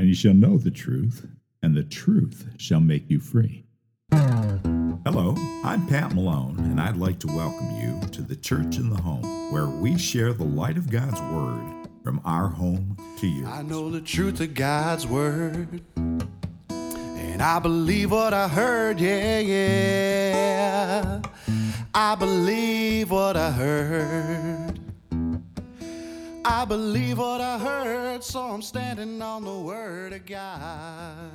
and you shall know the truth, and the truth shall make you free. Hello, I'm Pat Malone, and I'd like to welcome you to the Church in the Home, where we share the light of God's Word from our home to yours. I know the truth of God's word. And I believe what I heard, yeah, yeah. I believe what I heard. I believe what I heard, so I'm standing on the word of God.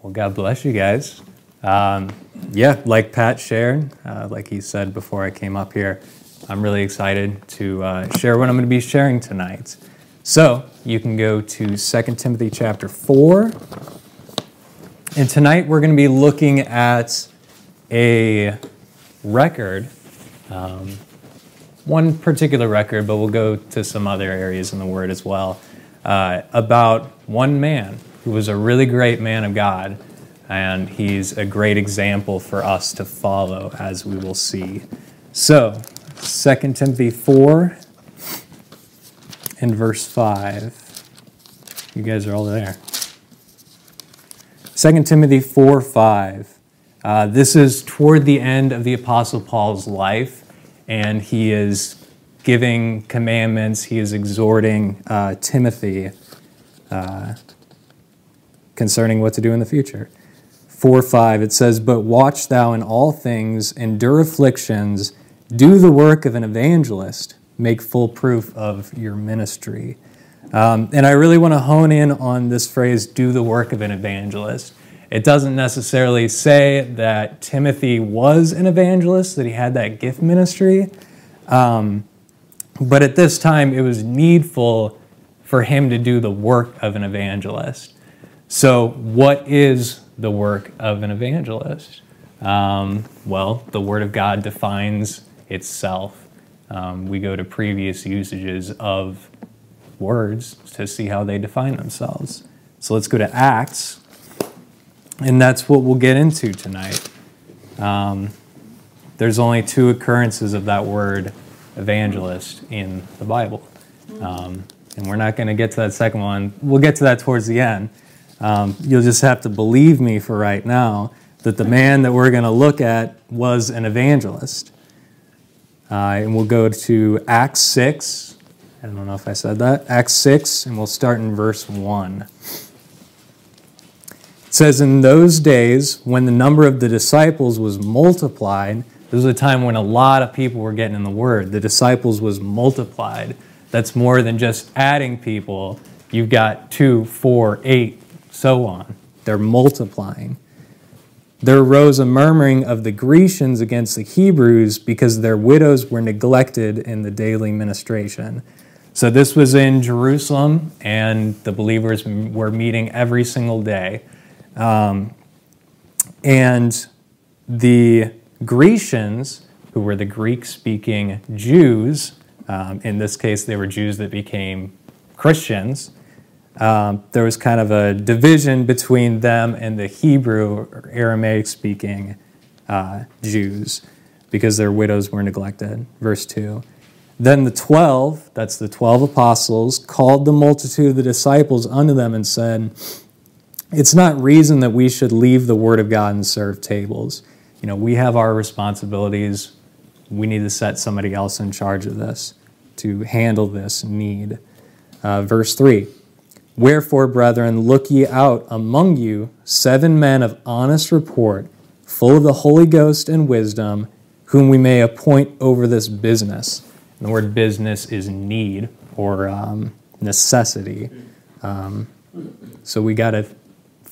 Well, God bless you guys. Um, yeah, like Pat shared, uh, like he said before I came up here, I'm really excited to uh, share what I'm going to be sharing tonight. So you can go to 2 Timothy chapter 4. And tonight we're going to be looking at a record, um, one particular record, but we'll go to some other areas in the Word as well, uh, about one man who was a really great man of God, and he's a great example for us to follow, as we will see. So, 2 Timothy 4 and verse 5. You guys are all there. 2 Timothy 4 5. Uh, this is toward the end of the Apostle Paul's life, and he is giving commandments, he is exhorting uh, Timothy uh, concerning what to do in the future. 4 5, it says, But watch thou in all things, endure afflictions do the work of an evangelist, make full proof of your ministry. Um, and I really want to hone in on this phrase, do the work of an evangelist. It doesn't necessarily say that Timothy was an evangelist, that he had that gift ministry. Um, but at this time, it was needful for him to do the work of an evangelist. So, what is the work of an evangelist? Um, well, the Word of God defines itself. Um, we go to previous usages of words to see how they define themselves. So let's go to Acts, and that's what we'll get into tonight. Um, there's only two occurrences of that word evangelist in the Bible. Um, and we're not going to get to that second one. We'll get to that towards the end. Um, you'll just have to believe me for right now that the man that we're going to look at was an evangelist. Uh, and we'll go to Acts 6. I don't know if I said that. Acts 6, and we'll start in verse 1. It says, In those days, when the number of the disciples was multiplied, this was a time when a lot of people were getting in the word. The disciples was multiplied. That's more than just adding people. You've got two, four, eight, so on. They're multiplying there arose a murmuring of the Grecians against the Hebrews because their widows were neglected in the daily ministration. So this was in Jerusalem, and the believers were meeting every single day. Um, and the Grecians, who were the Greek speaking Jews, um, in this case, they were Jews that became Christians um, there was kind of a division between them and the Hebrew or Aramaic speaking uh, Jews because their widows were neglected. Verse 2. Then the twelve, that's the twelve apostles, called the multitude of the disciples unto them and said, It's not reason that we should leave the word of God and serve tables. You know, we have our responsibilities. We need to set somebody else in charge of this to handle this need. Uh, verse 3 Wherefore, brethren, look ye out among you seven men of honest report, full of the Holy Ghost and wisdom, whom we may appoint over this business. And the word business is need or um, necessity. Um, so we got to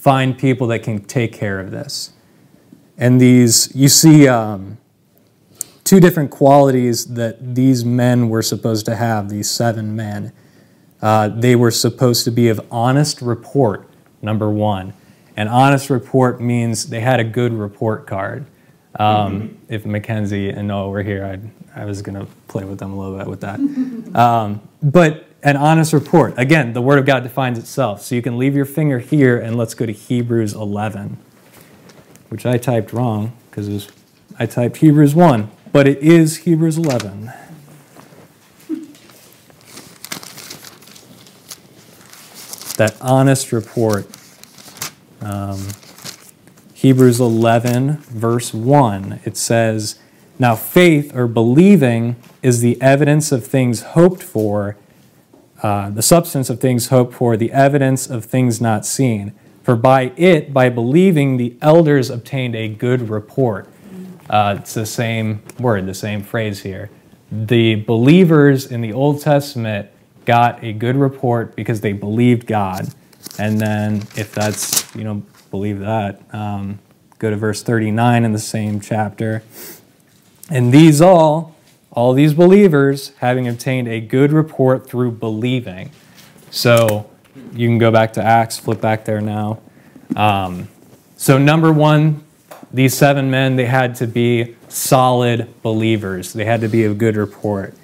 find people that can take care of this. And these, you see um, two different qualities that these men were supposed to have, these seven men. Uh, they were supposed to be of honest report, number one. An honest report means they had a good report card. Um, mm-hmm. If Mackenzie and Noah were here, I'd, I was going to play with them a little bit with that. Um, but an honest report, again, the Word of God defines itself. So you can leave your finger here and let's go to Hebrews 11, which I typed wrong because I typed Hebrews 1, but it is Hebrews 11. that honest report. Um, Hebrews 11, verse 1, it says, Now faith or believing is the evidence of things hoped for, uh, the substance of things hoped for, the evidence of things not seen. For by it, by believing, the elders obtained a good report. Uh, it's the same word, the same phrase here. The believers in the Old Testament got a good report because they believed God. And then, if that's, you know, believe that, um, go to verse 39 in the same chapter. And these all, all these believers, having obtained a good report through believing. So you can go back to Acts, flip back there now. Um, so, number one, these seven men, they had to be solid believers. They had to be a good report,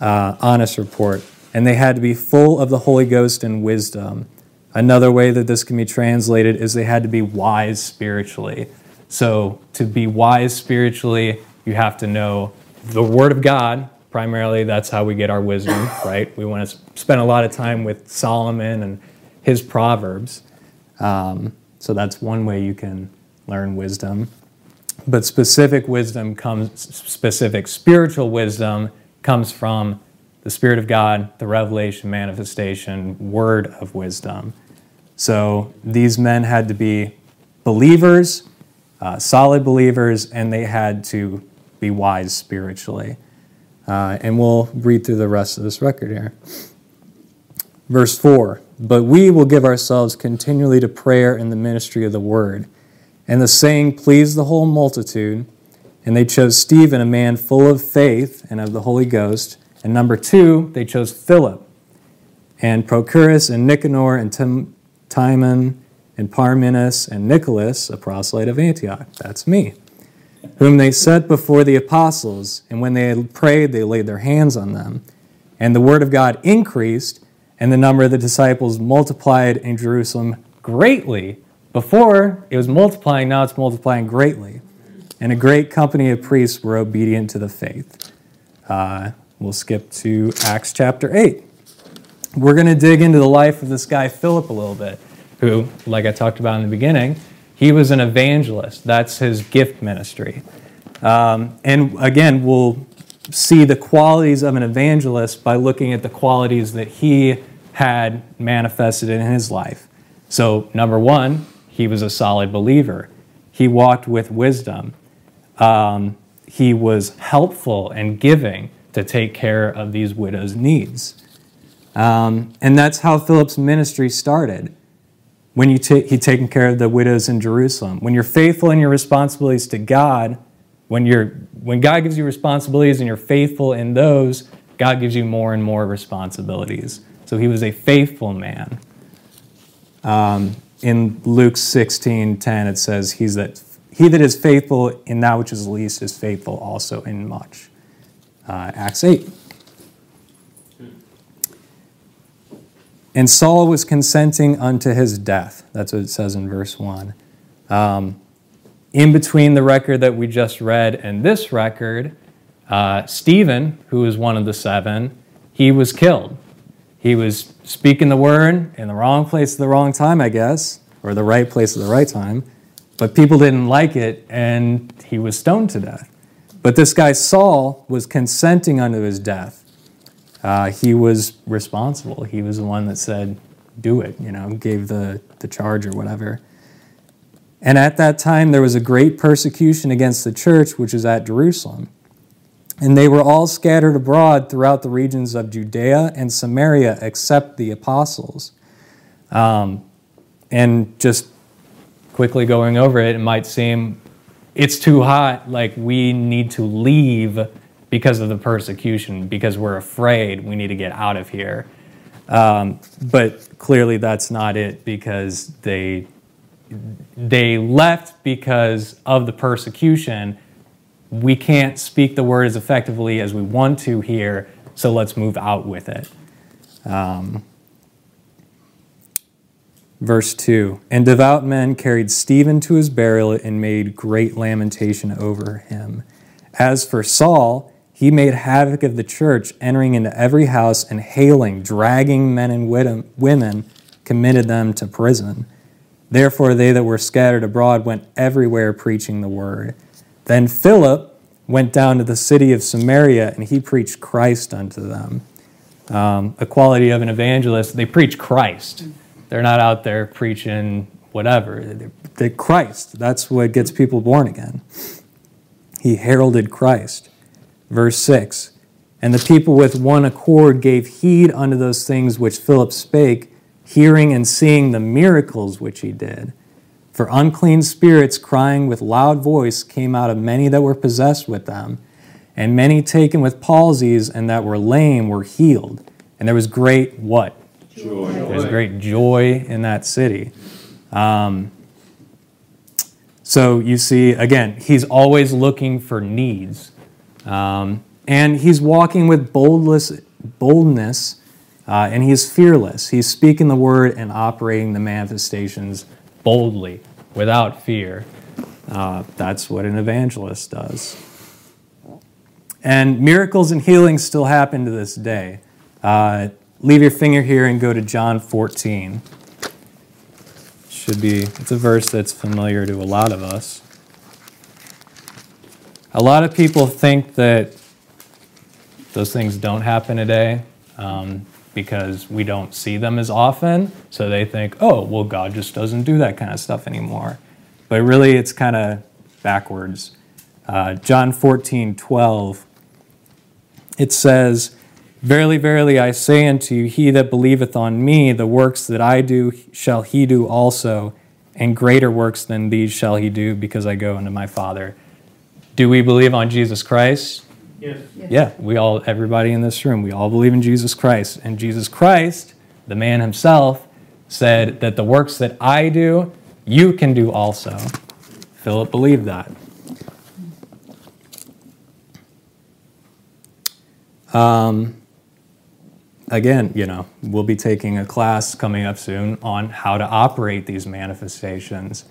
uh, honest report and they had to be full of the Holy Ghost and wisdom. Another way that this can be translated is they had to be wise spiritually. So, to be wise spiritually, you have to know the Word of God. Primarily, that's how we get our wisdom, right? We want to spend a lot of time with Solomon and his Proverbs. Um, so, that's one way you can learn wisdom. But specific wisdom comes, specific spiritual wisdom comes from the Spirit of God, the revelation, manifestation, word of wisdom. So these men had to be believers, uh, solid believers, and they had to be wise spiritually. Uh, and we'll read through the rest of this record here. Verse 4 But we will give ourselves continually to prayer and the ministry of the word. And the saying pleased the whole multitude. And they chose Stephen, a man full of faith and of the Holy Ghost and number two, they chose Philip and Prochorus and Nicanor and Tim, Timon and Parmenas and Nicholas, a proselyte of Antioch. That's me. Whom they set before the apostles, and when they had prayed, they laid their hands on them. And the word of God increased, and the number of the disciples multiplied in Jerusalem greatly. Before it was multiplying, now it's multiplying greatly. And a great company of priests were obedient to the faith. Uh, We'll skip to Acts chapter 8. We're going to dig into the life of this guy, Philip, a little bit, who, like I talked about in the beginning, he was an evangelist. That's his gift ministry. Um, and again, we'll see the qualities of an evangelist by looking at the qualities that he had manifested in his life. So, number one, he was a solid believer. He walked with wisdom. Um, he was helpful and giving to take care of these widows' needs. Um, and that's how Philip's ministry started. When you ta- he taking care of the widows in Jerusalem. When you're faithful in your responsibilities to God, when you're when God gives you responsibilities and you're faithful in those, God gives you more and more responsibilities. So he was a faithful man. Um, in Luke 16 10, it says, He's that, He that is faithful in that which is least is faithful also in much uh, Acts 8. And Saul was consenting unto his death. That's what it says in verse 1. Um, in between the record that we just read and this record, uh, Stephen, who was one of the seven, he was killed. He was speaking the word in the wrong place at the wrong time, I guess, or the right place at the right time, but people didn't like it, and he was stoned to death. But this guy, Saul, was consenting unto his death. Uh, he was responsible. He was the one that said, do it, you know, gave the, the charge or whatever. And at that time, there was a great persecution against the church, which is at Jerusalem. And they were all scattered abroad throughout the regions of Judea and Samaria, except the apostles. Um, and just quickly going over it, it might seem it's too hot, like we need to leave because of the persecution, because we're afraid we need to get out of here. Um, but clearly that's not it because they they left because of the persecution. We can't speak the word as effectively as we want to here, so let's move out with it. Um, Verse 2 And devout men carried Stephen to his burial and made great lamentation over him. As for Saul, he made havoc of the church, entering into every house and hailing, dragging men and women committed them to prison. Therefore, they that were scattered abroad went everywhere preaching the word. Then Philip went down to the city of Samaria, and he preached Christ unto them. Um, a quality of an evangelist, they preach Christ. They're not out there preaching whatever. They're Christ. That's what gets people born again. He heralded Christ. Verse 6 And the people with one accord gave heed unto those things which Philip spake, hearing and seeing the miracles which he did. For unclean spirits, crying with loud voice, came out of many that were possessed with them, and many taken with palsies and that were lame were healed. And there was great what? Joy. There was great joy in that city. Um, so you see, again, he's always looking for needs. Um, and he's walking with boldness, boldness uh, and he's fearless. He's speaking the word and operating the manifestations boldly, without fear. Uh, that's what an evangelist does. And miracles and healings still happen to this day. Uh, leave your finger here and go to John 14. Should be, it's a verse that's familiar to a lot of us. A lot of people think that those things don't happen today um, because we don't see them as often. So they think, oh, well, God just doesn't do that kind of stuff anymore. But really, it's kind of backwards. Uh, John 14, 12, it says, Verily, verily, I say unto you, he that believeth on me, the works that I do shall he do also, and greater works than these shall he do, because I go unto my Father. Do we believe on Jesus Christ? Yes. Yeah, we all, everybody in this room, we all believe in Jesus Christ. And Jesus Christ, the man himself, said that the works that I do, you can do also. Philip believed that. Um, again, you know, we'll be taking a class coming up soon on how to operate these manifestations.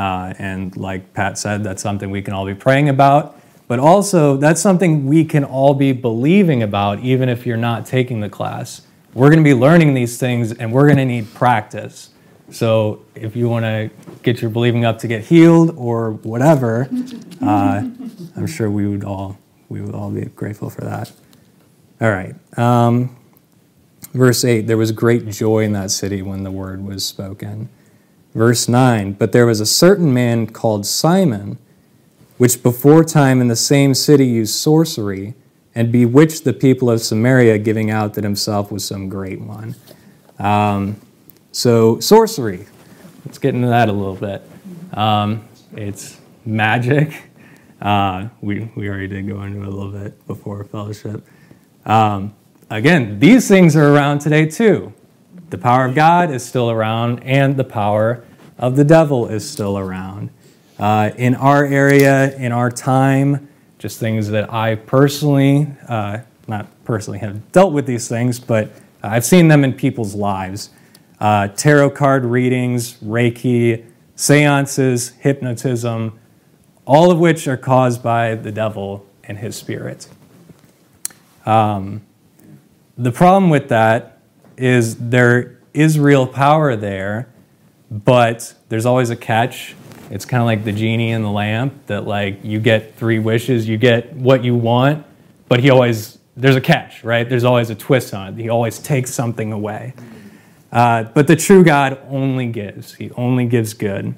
Uh, and like Pat said, that's something we can all be praying about. But also, that's something we can all be believing about, even if you're not taking the class. We're going to be learning these things and we're going to need practice. So, if you want to get your believing up to get healed or whatever, uh, I'm sure we would all we would all be grateful for that. All right. Um, verse 8 There was great joy in that city when the word was spoken. Verse 9 But there was a certain man called Simon, which before time in the same city used sorcery and bewitched the people of Samaria, giving out that himself was some great one. Um, so, sorcery. Let's get into that a little bit. Um, it's magic. Uh, we, we already did go into it a little bit before fellowship. Um, again, these things are around today too. The power of God is still around, and the power of the devil is still around. Uh, in our area, in our time, just things that I personally, uh, not personally, have dealt with these things, but I've seen them in people's lives. Uh, tarot card readings, Reiki, seances, hypnotism, all of which are caused by the devil and his spirit. Um, the problem with that is there is real power there, but there's always a catch. It's kind of like the genie in the lamp that like you get three wishes, you get what you want, but he always there's a catch, right? There's always a twist on it. He always takes something away. Uh, but the true God only gives. He only gives good.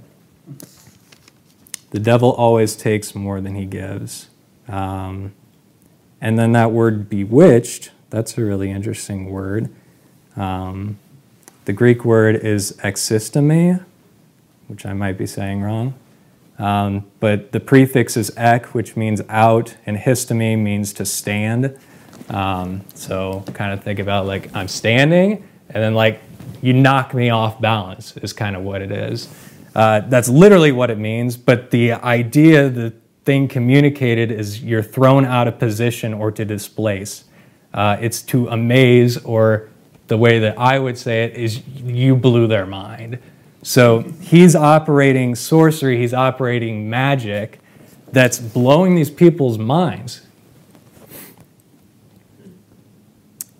The devil always takes more than he gives. Um, and then that word bewitched, that's a really interesting word. Um, the Greek word is existeme, which I might be saying wrong. Um, but the prefix is ek, which means out, and histeme means to stand. Um, so kind of think about like I'm standing, and then like you knock me off balance is kind of what it is. Uh, that's literally what it means, but the idea, the thing communicated is you're thrown out of position or to displace. Uh, it's to amaze, or the way that I would say it is you blew their mind. So he's operating sorcery, he's operating magic that's blowing these people's minds.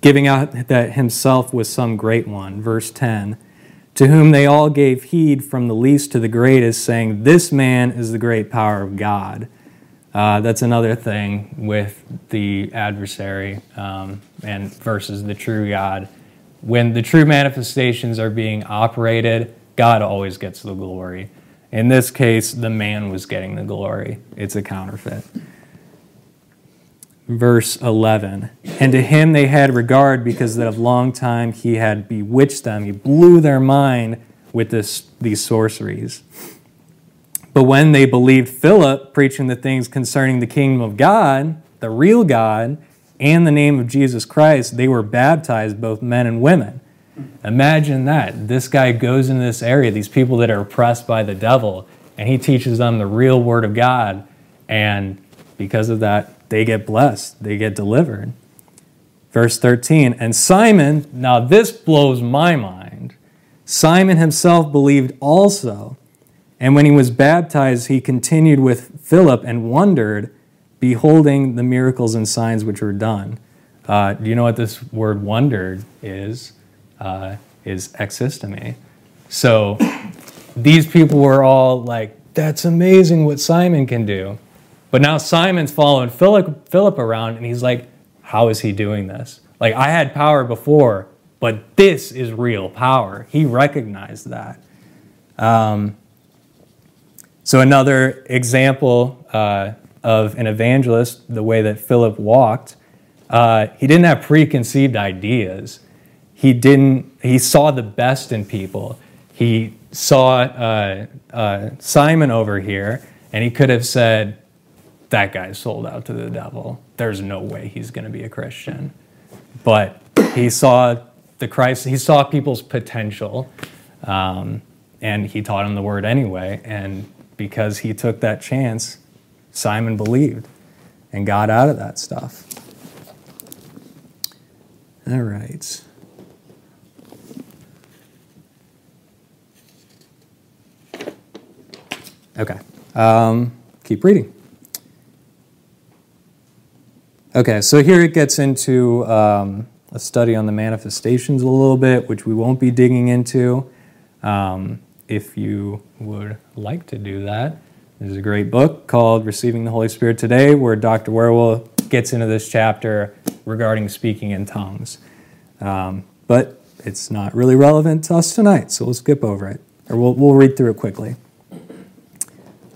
Giving out that himself was some great one. Verse 10 to whom they all gave heed from the least to the greatest, saying, This man is the great power of God. Uh, that's another thing with the adversary um, and versus the true God. When the true manifestations are being operated, God always gets the glory. In this case, the man was getting the glory. It's a counterfeit. Verse 11 And to him they had regard because that of long time he had bewitched them. He blew their mind with this, these sorceries. But when they believed Philip preaching the things concerning the kingdom of God, the real God, and the name of Jesus Christ, they were baptized, both men and women. Imagine that. This guy goes into this area, these people that are oppressed by the devil, and he teaches them the real word of God. And because of that, they get blessed, they get delivered. Verse 13, and Simon, now this blows my mind. Simon himself believed also. And when he was baptized, he continued with Philip and wondered, beholding the miracles and signs which were done. Uh, do you know what this word wondered is? uh, is existemi. So these people were all like, that's amazing what Simon can do. But now Simon's following Philip, Philip around and he's like, how is he doing this? Like, I had power before, but this is real power. He recognized that. Um, so, another example uh, of an evangelist, the way that Philip walked, uh, he didn't have preconceived ideas. He didn't he saw the best in people. He saw uh, uh, simon over here and he could have said that guy's sold out to the devil. There's no way he's going to be a christian. But he saw the christ he saw people's potential um, and he taught him the word anyway and because he took that chance simon believed and got out of that stuff all right Okay. Um, keep reading. Okay, so here it gets into um, a study on the manifestations a little bit, which we won't be digging into. Um, if you would like to do that, there's a great book called Receiving the Holy Spirit Today, where Dr. Wierwille gets into this chapter regarding speaking in tongues. Um, but it's not really relevant to us tonight, so we'll skip over it, or we'll, we'll read through it quickly.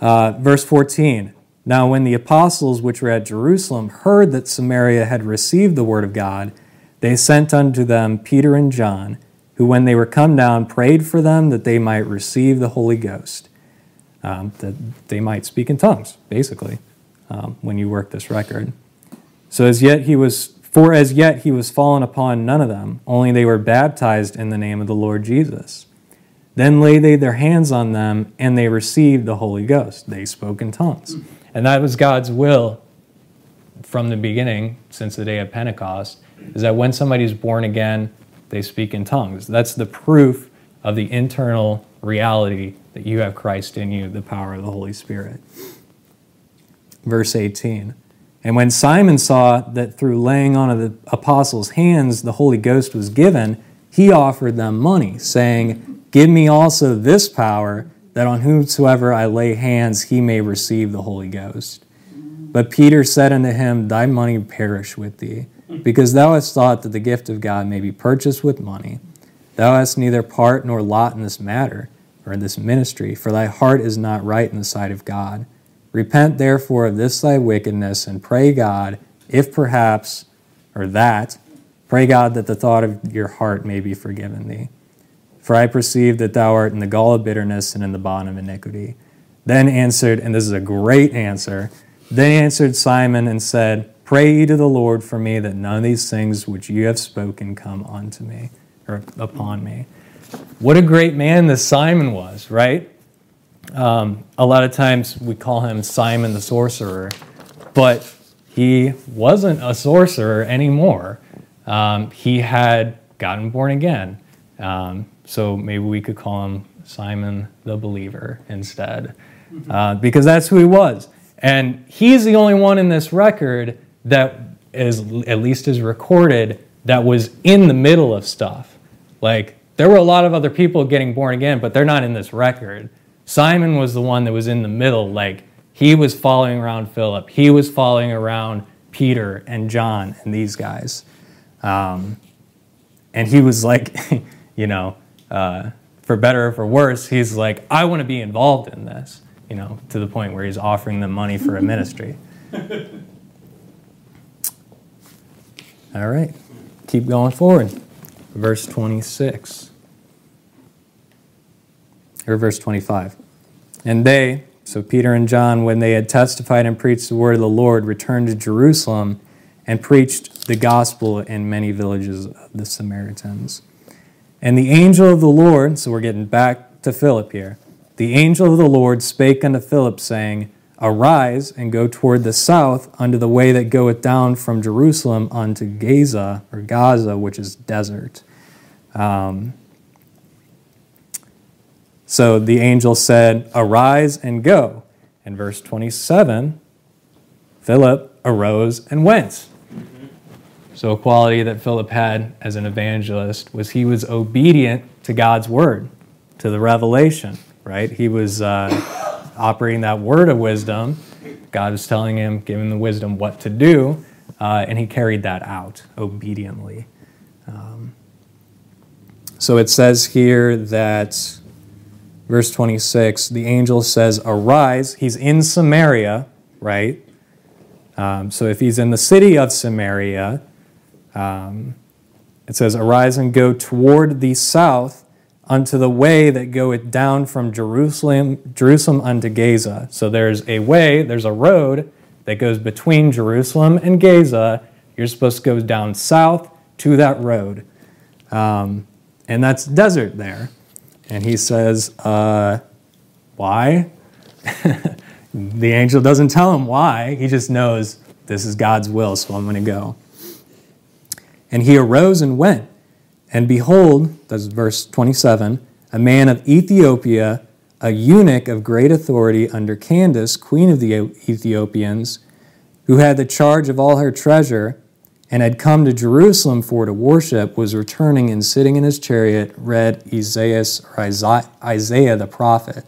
Uh, verse 14 Now, when the apostles which were at Jerusalem heard that Samaria had received the word of God, they sent unto them Peter and John, who, when they were come down, prayed for them that they might receive the Holy Ghost, um, that they might speak in tongues, basically, um, when you work this record. So as yet he was, for as yet he was fallen upon none of them, only they were baptized in the name of the Lord Jesus. Then laid they their hands on them, and they received the Holy Ghost. They spoke in tongues. And that was God's will from the beginning, since the day of Pentecost, is that when somebody's born again, they speak in tongues. That's the proof of the internal reality that you have Christ in you, the power of the Holy Spirit. Verse 18. And when Simon saw that through laying on of the apostles' hands the Holy Ghost was given, he offered them money, saying, Give me also this power, that on whomsoever I lay hands he may receive the Holy Ghost. But Peter said unto him, Thy money perish with thee, because thou hast thought that the gift of God may be purchased with money. Thou hast neither part nor lot in this matter, or in this ministry, for thy heart is not right in the sight of God. Repent therefore of this thy wickedness, and pray God, if perhaps, or that, pray God that the thought of your heart may be forgiven thee. For I perceive that thou art in the gall of bitterness and in the bond of iniquity. Then answered, and this is a great answer, then answered Simon and said, Pray ye to the Lord for me that none of these things which you have spoken come unto me, or upon me. What a great man this Simon was, right? Um, a lot of times we call him Simon the sorcerer, but he wasn't a sorcerer anymore. Um, he had gotten born again. Um, so maybe we could call him Simon the Believer instead, uh, because that's who he was. And he's the only one in this record that is, at least is recorded, that was in the middle of stuff. Like there were a lot of other people getting born again, but they're not in this record. Simon was the one that was in the middle. Like, he was following around Philip, he was following around Peter and John and these guys. Um, and he was like, you know, uh, for better or for worse, he's like, I want to be involved in this, you know, to the point where he's offering them money for a ministry. All right, keep going forward. Verse 26. Or verse 25. And they, so Peter and John, when they had testified and preached the word of the Lord, returned to Jerusalem and preached the gospel in many villages of the Samaritans. And the angel of the Lord, so we're getting back to Philip here, the angel of the Lord spake unto Philip, saying, Arise and go toward the south unto the way that goeth down from Jerusalem unto Gaza, or Gaza, which is desert. Um, so the angel said, Arise and go. And verse 27, Philip arose and went. So, a quality that Philip had as an evangelist was he was obedient to God's word, to the revelation, right? He was uh, operating that word of wisdom. God was telling him, giving the wisdom what to do, uh, and he carried that out obediently. Um, so it says here that, verse 26, the angel says, Arise. He's in Samaria, right? Um, so if he's in the city of Samaria, um, it says, Arise and go toward the south unto the way that goeth down from Jerusalem, Jerusalem unto Gaza. So there's a way, there's a road that goes between Jerusalem and Gaza. You're supposed to go down south to that road. Um, and that's desert there. And he says, uh, Why? the angel doesn't tell him why. He just knows this is God's will, so I'm going to go. And he arose and went. And behold, that's verse 27, a man of Ethiopia, a eunuch of great authority under Candace, queen of the Ethiopians, who had the charge of all her treasure, and had come to Jerusalem for to worship, was returning and sitting in his chariot, read Isaiah, or Isaiah the prophet.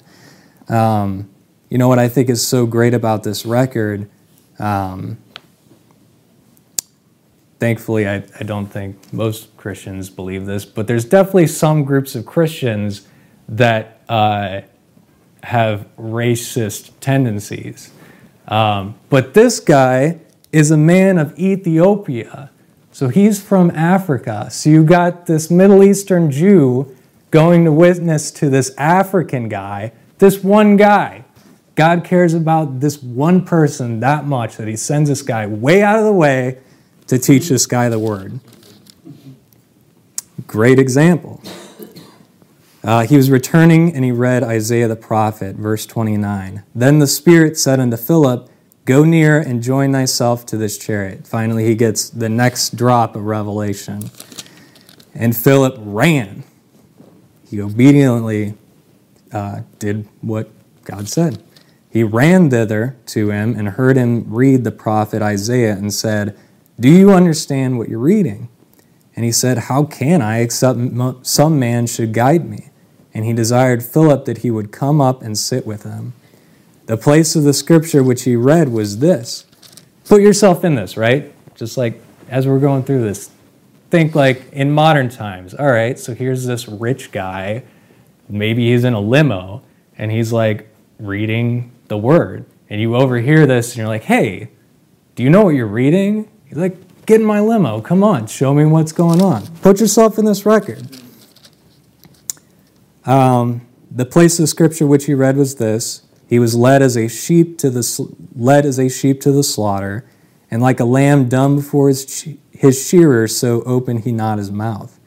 Um, you know what I think is so great about this record? Um, thankfully, I, I don't think most Christians believe this, but there's definitely some groups of Christians that uh, have racist tendencies. Um, but this guy is a man of Ethiopia. So he's from Africa. So you got this Middle Eastern Jew going to witness to this African guy, this one guy. God cares about this one person that much that he sends this guy way out of the way to teach this guy the word. Great example. Uh, he was returning and he read Isaiah the prophet, verse 29. Then the Spirit said unto Philip, Go near and join thyself to this chariot. Finally, he gets the next drop of revelation. And Philip ran. He obediently uh, did what God said. He ran thither to him and heard him read the prophet Isaiah and said, do you understand what you're reading? And he said, How can I, except some man should guide me? And he desired Philip that he would come up and sit with him. The place of the scripture which he read was this. Put yourself in this, right? Just like as we're going through this, think like in modern times. All right, so here's this rich guy. Maybe he's in a limo and he's like reading the word. And you overhear this and you're like, hey, do you know what you're reading? He's like, get in my limo. Come on, show me what's going on. Put yourself in this record. Um, the place of scripture which he read was this: He was led as a sheep to the led as a sheep to the slaughter, and like a lamb dumb before his his shearer, so opened he not his mouth.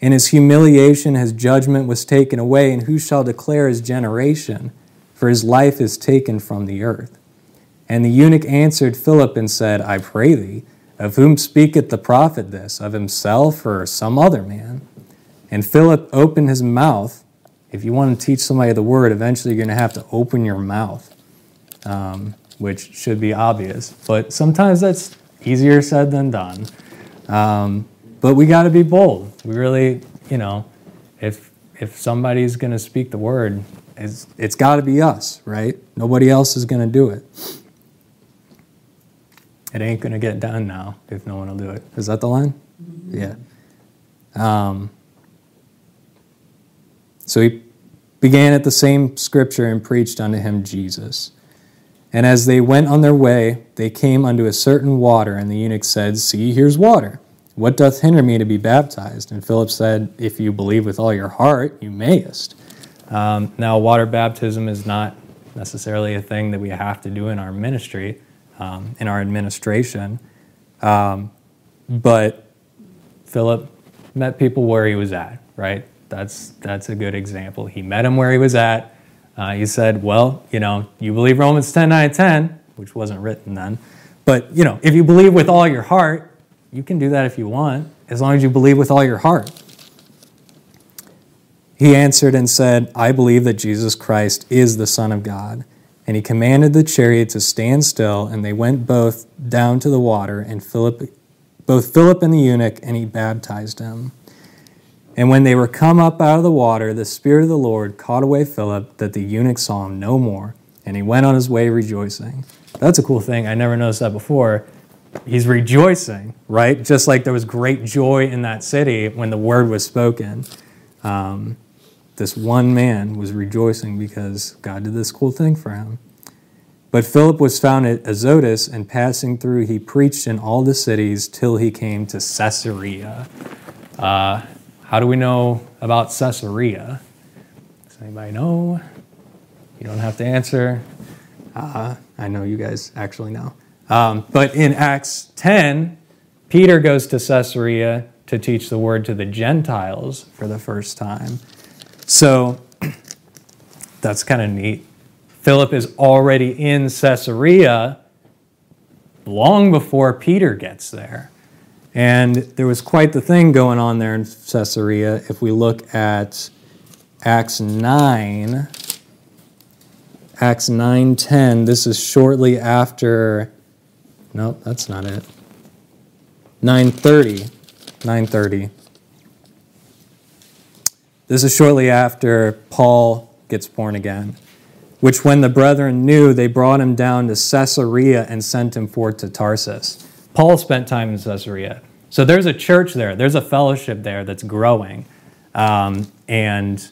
In his humiliation, his judgment was taken away, and who shall declare his generation? For his life is taken from the earth. And the eunuch answered Philip and said, I pray thee, of whom speaketh the prophet this? Of himself or some other man? And Philip opened his mouth. If you want to teach somebody the word, eventually you're going to have to open your mouth, um, which should be obvious. But sometimes that's easier said than done. Um, but we got to be bold. We really, you know, if if somebody's going to speak the word, it's, it's got to be us, right? Nobody else is going to do it. It ain't going to get done now if no one will do it. Is that the line? Yeah. Um, so he began at the same scripture and preached unto him Jesus. And as they went on their way, they came unto a certain water, and the eunuch said, See, here's water. What doth hinder me to be baptized? And Philip said, If you believe with all your heart, you mayest. Um, now, water baptism is not necessarily a thing that we have to do in our ministry, um, in our administration. Um, but Philip met people where he was at, right? That's, that's a good example. He met him where he was at. Uh, he said, Well, you know, you believe Romans 10 9 10, which wasn't written then. But, you know, if you believe with all your heart, you can do that if you want, as long as you believe with all your heart. He answered and said, I believe that Jesus Christ is the Son of God. And he commanded the chariot to stand still, and they went both down to the water, and Philip, both Philip and the eunuch, and he baptized him. And when they were come up out of the water, the Spirit of the Lord caught away Philip, that the eunuch saw him no more, and he went on his way rejoicing. That's a cool thing. I never noticed that before he's rejoicing, right? Just like there was great joy in that city when the word was spoken. Um, this one man was rejoicing because God did this cool thing for him. But Philip was found at Azotus, and passing through, he preached in all the cities till he came to Caesarea. Uh, how do we know about Caesarea? Does anybody know? You don't have to answer. Uh, I know you guys actually know. Um, but in Acts 10, Peter goes to Caesarea to teach the word to the Gentiles for the first time. So that's kind of neat. Philip is already in Caesarea long before Peter gets there. And there was quite the thing going on there in Caesarea. If we look at Acts 9, Acts 9:10, this is shortly after no, that's not it. 9:30. 9:30. This is shortly after Paul gets born again, which when the brethren knew, they brought him down to Caesarea and sent him forth to Tarsus. Paul spent time in Caesarea. So there's a church there, there's a fellowship there that's growing. Um, and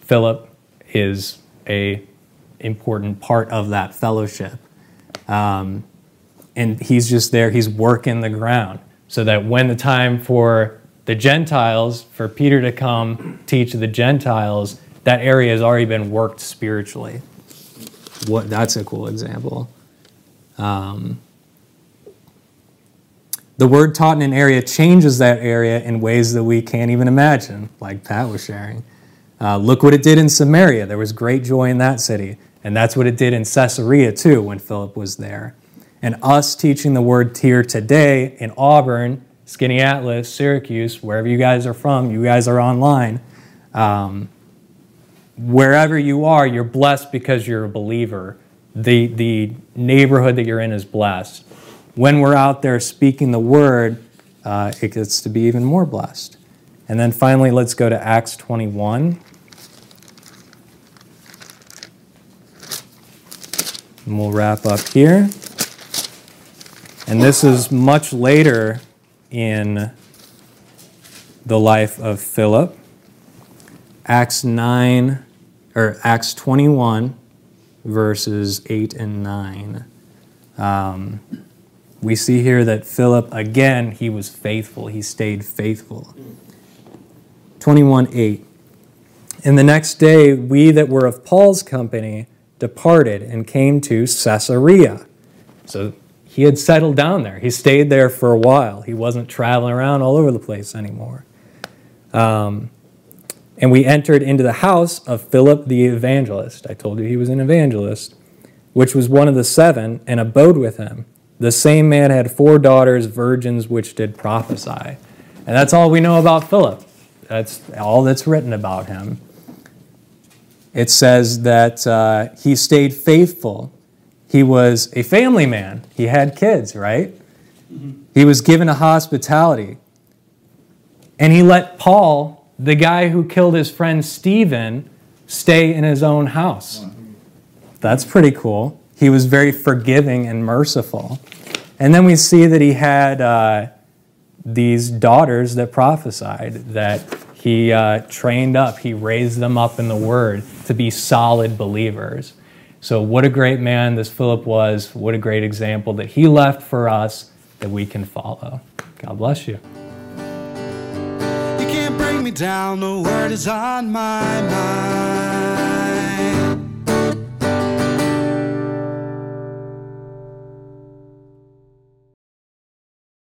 Philip is a important part of that fellowship. Um, and he's just there, he's working the ground so that when the time for the Gentiles, for Peter to come teach the Gentiles, that area has already been worked spiritually. What, that's a cool example. Um, the word taught in an area changes that area in ways that we can't even imagine, like Pat was sharing. Uh, look what it did in Samaria. There was great joy in that city. And that's what it did in Caesarea too when Philip was there. And us teaching the word here today in Auburn, Skaneateles, Syracuse, wherever you guys are from, you guys are online. Um, wherever you are, you're blessed because you're a believer. The, the neighborhood that you're in is blessed. When we're out there speaking the word, uh, it gets to be even more blessed. And then finally, let's go to Acts 21. And we'll wrap up here. And this is much later in the life of Philip. Acts 9, or Acts 21, verses 8 and 9. Um, we see here that Philip, again, he was faithful. He stayed faithful. 21 8. And the next day, we that were of Paul's company departed and came to Caesarea. So he had settled down there. He stayed there for a while. He wasn't traveling around all over the place anymore. Um, and we entered into the house of Philip the evangelist. I told you he was an evangelist, which was one of the seven, and abode with him. The same man had four daughters, virgins, which did prophesy. And that's all we know about Philip. That's all that's written about him it says that uh, he stayed faithful. He was a family man. He had kids, right? Mm-hmm. He was given a hospitality. And he let Paul the guy who killed his friend Stephen stay in his own house. That's pretty cool. He was very forgiving and merciful. And then we see that he had uh, these daughters that prophesied, that he uh, trained up, he raised them up in the word to be solid believers. So, what a great man this Philip was. What a great example that he left for us that we can follow. God bless you. You can't bring me down, word is on my mind.